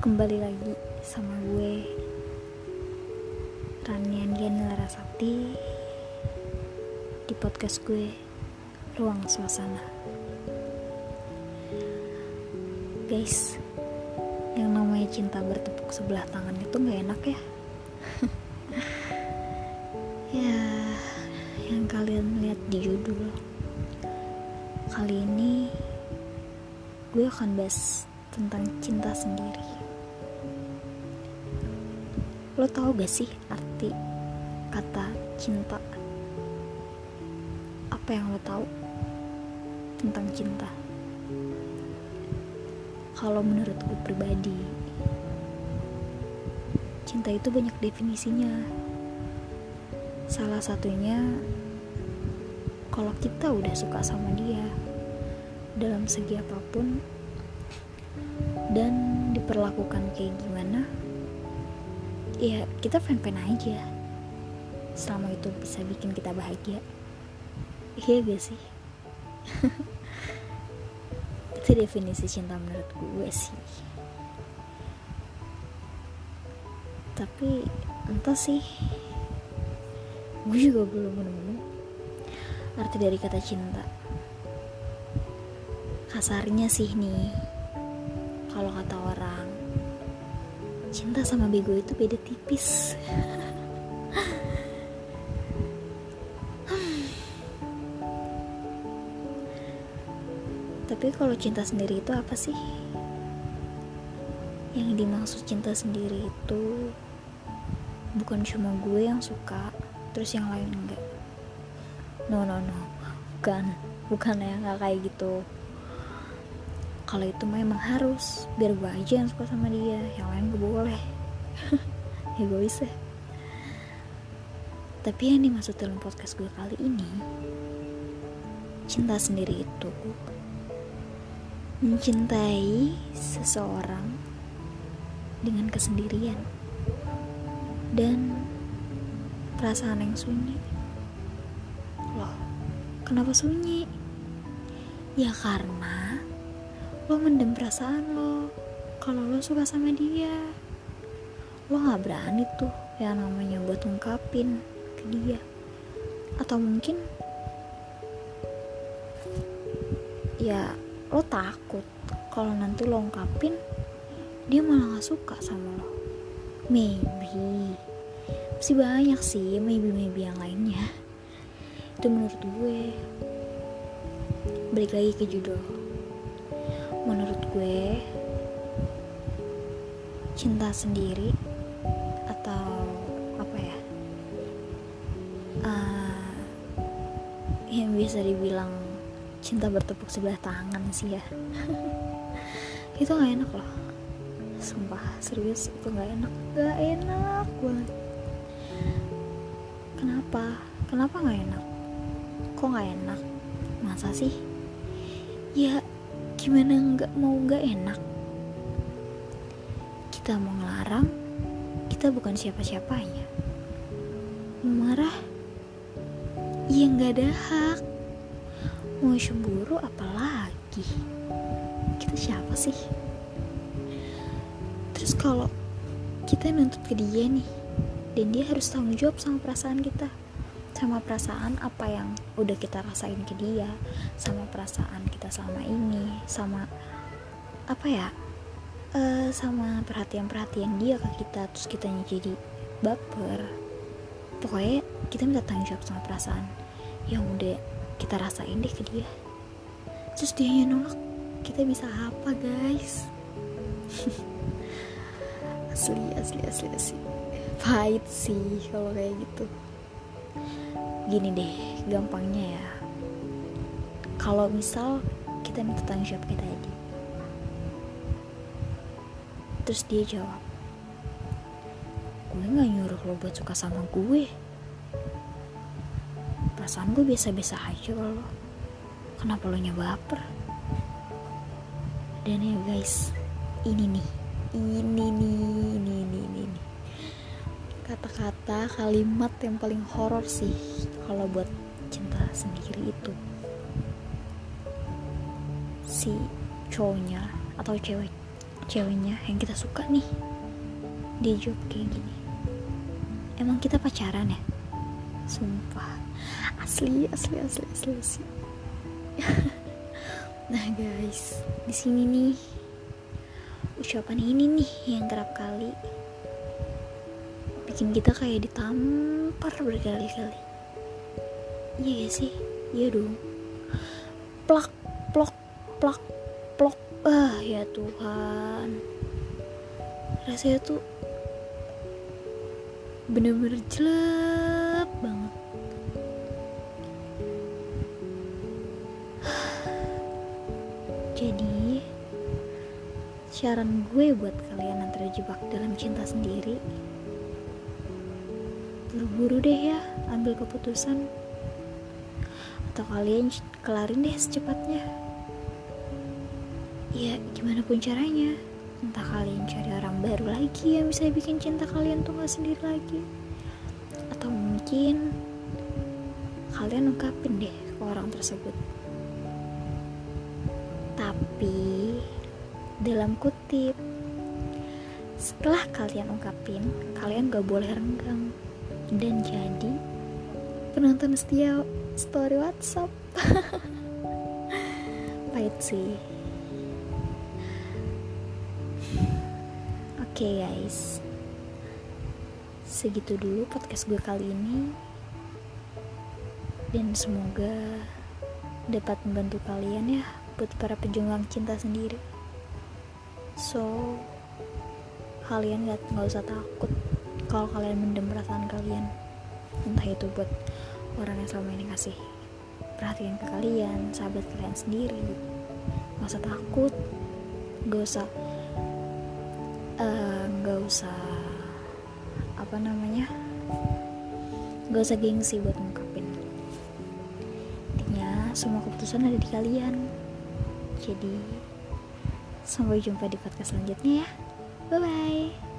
kembali lagi sama gue Ranian Dian Larasati di podcast gue Ruang Suasana. Guys yang namanya cinta bertepuk sebelah tangan itu gak enak ya? Ya yang kalian lihat di judul kali ini gue akan bahas tentang cinta sendiri. Lo tau gak sih arti kata cinta? Apa yang lo tahu tentang cinta? Kalau menurut gue pribadi, cinta itu banyak definisinya. Salah satunya kalau kita udah suka sama dia dalam segi apa pun dan diperlakukan kayak gimana? Ya kita fan-fan aja. Selama itu bisa bikin kita bahagia. Iya gak sih? Itu definisi cinta menurut gue sih. Tapi entah sih. Gue juga belum menemu arti dari kata cinta. Kasarnya sih nih kalau kata orang cinta sama bego itu beda tipis. Tapi kalau cinta sendiri itu apa sih? Yang dimaksud cinta sendiri itu bukan cuma gue yang suka terus yang lain enggak. No no no. Bukan. Bukan ya nggak kayak gitu kalau itu memang harus. Biar gue aja yang suka sama dia. Yang lain gue boleh. Egois ya. Tapi yang dimaksud dalam podcast gue kali ini cinta sendiri itu mencintai seseorang dengan kesendirian dan perasaan yang sunyi. Loh kenapa sunyi? Ya karena lo mendem perasaan lo. Kalau lo suka sama dia lo nggak berani tuh yang namanya buat ungkapin ke dia. Atau mungkin ya lo takut kalau nanti lo ungkapin dia malah gak suka sama lo. Maybe. Masih banyak sih maybe maybe yang lainnya. Itu menurut gue. Balik lagi ke judul menurut gue cinta sendiri atau apa ya? Uh, yang bisa dibilang cinta bertepuk sebelah tangan sih ya. Itu nggak enak loh. Sumpah serius itu nggak enak. Nggak enak banget. Kenapa? Kenapa nggak enak? Kok nggak enak? Masa sih? Ya gimana nggak mau nggak enak? Kita mau ngelarang kita bukan siapa-siapanya. Mau marah? Ya nggak ada hak. Mau cemburu apalagi? Kita siapa sih? Terus kalau kita nuntut ke dia nih dan dia harus tanggung jawab sama perasaan kita sama perasaan apa yang udah kita rasain ke dia sama perasaan kita selama ini sama apa ya uh, sama perhatian-perhatian dia ke kita terus kita jadi baper. Pokoknya kita minta tanggung jawab sama perasaan yang udah kita rasain deh ke dia. Terus dia yang nolak kita bisa apa guys? Asli asli asli asli. Pahit sih kalau kayak gitu gini deh gampangnya ya. Kalau misal kita minta tanggung jawab kayak tadi. Terus dia jawab gue gak nyuruh lo buat suka sama gue. Perasaan gue biasa-biasa aja kalau kenapa lo nyoba baper? Dan ya guys ini nih ini nih kata-kata kalimat yang paling horor sih kalau buat cinta sendiri itu. Si cowoknya atau cewek ceweknya yang kita suka nih dia jawab kayak gini. Emang kita pacaran ya? Sumpah. Asli asli asli asli, asli. nah guys di sini nih ucapan ini nih yang kerap kali bikin kita kayak ditampar berkali-kali. Iya gak sih? Iya dong. Plak plok plak plok. Ah ya Tuhan. Rasanya tuh bener-bener jelek banget. Jadi saran gue buat kalian yang terjebak dalam cinta sendiri buru-buru deh ya ambil keputusan. Atau kalian kelarin deh secepatnya. Ya gimana pun caranya. Entah kalian cari orang baru lagi yang bisa bikin cinta kalian tuh gak sendiri lagi. Atau mungkin kalian ungkapin deh ke orang tersebut. Tapi dalam kutip setelah kalian ungkapin kalian gak boleh renggang dan jadi penonton setia story WhatsApp. Pahit sih. Oke okay guys. Segitu dulu podcast gue kali ini. Dan semoga Dapat membantu kalian ya Buat para pejuang cinta sendiri. So Kalian gak, gak usah takut Kalau kalian mendem perasaan kalian Entah itu buat Orang yang selama ini kasih Perhatian ke kalian Sahabat kalian sendiri Gak usah takut Gak usah Eh, nggak uh, usah apa namanya nggak usah gengsi buat ngungkapin. Intinya semua keputusan ada di kalian. Jadi sampai jumpa di podcast selanjutnya ya. Bye bye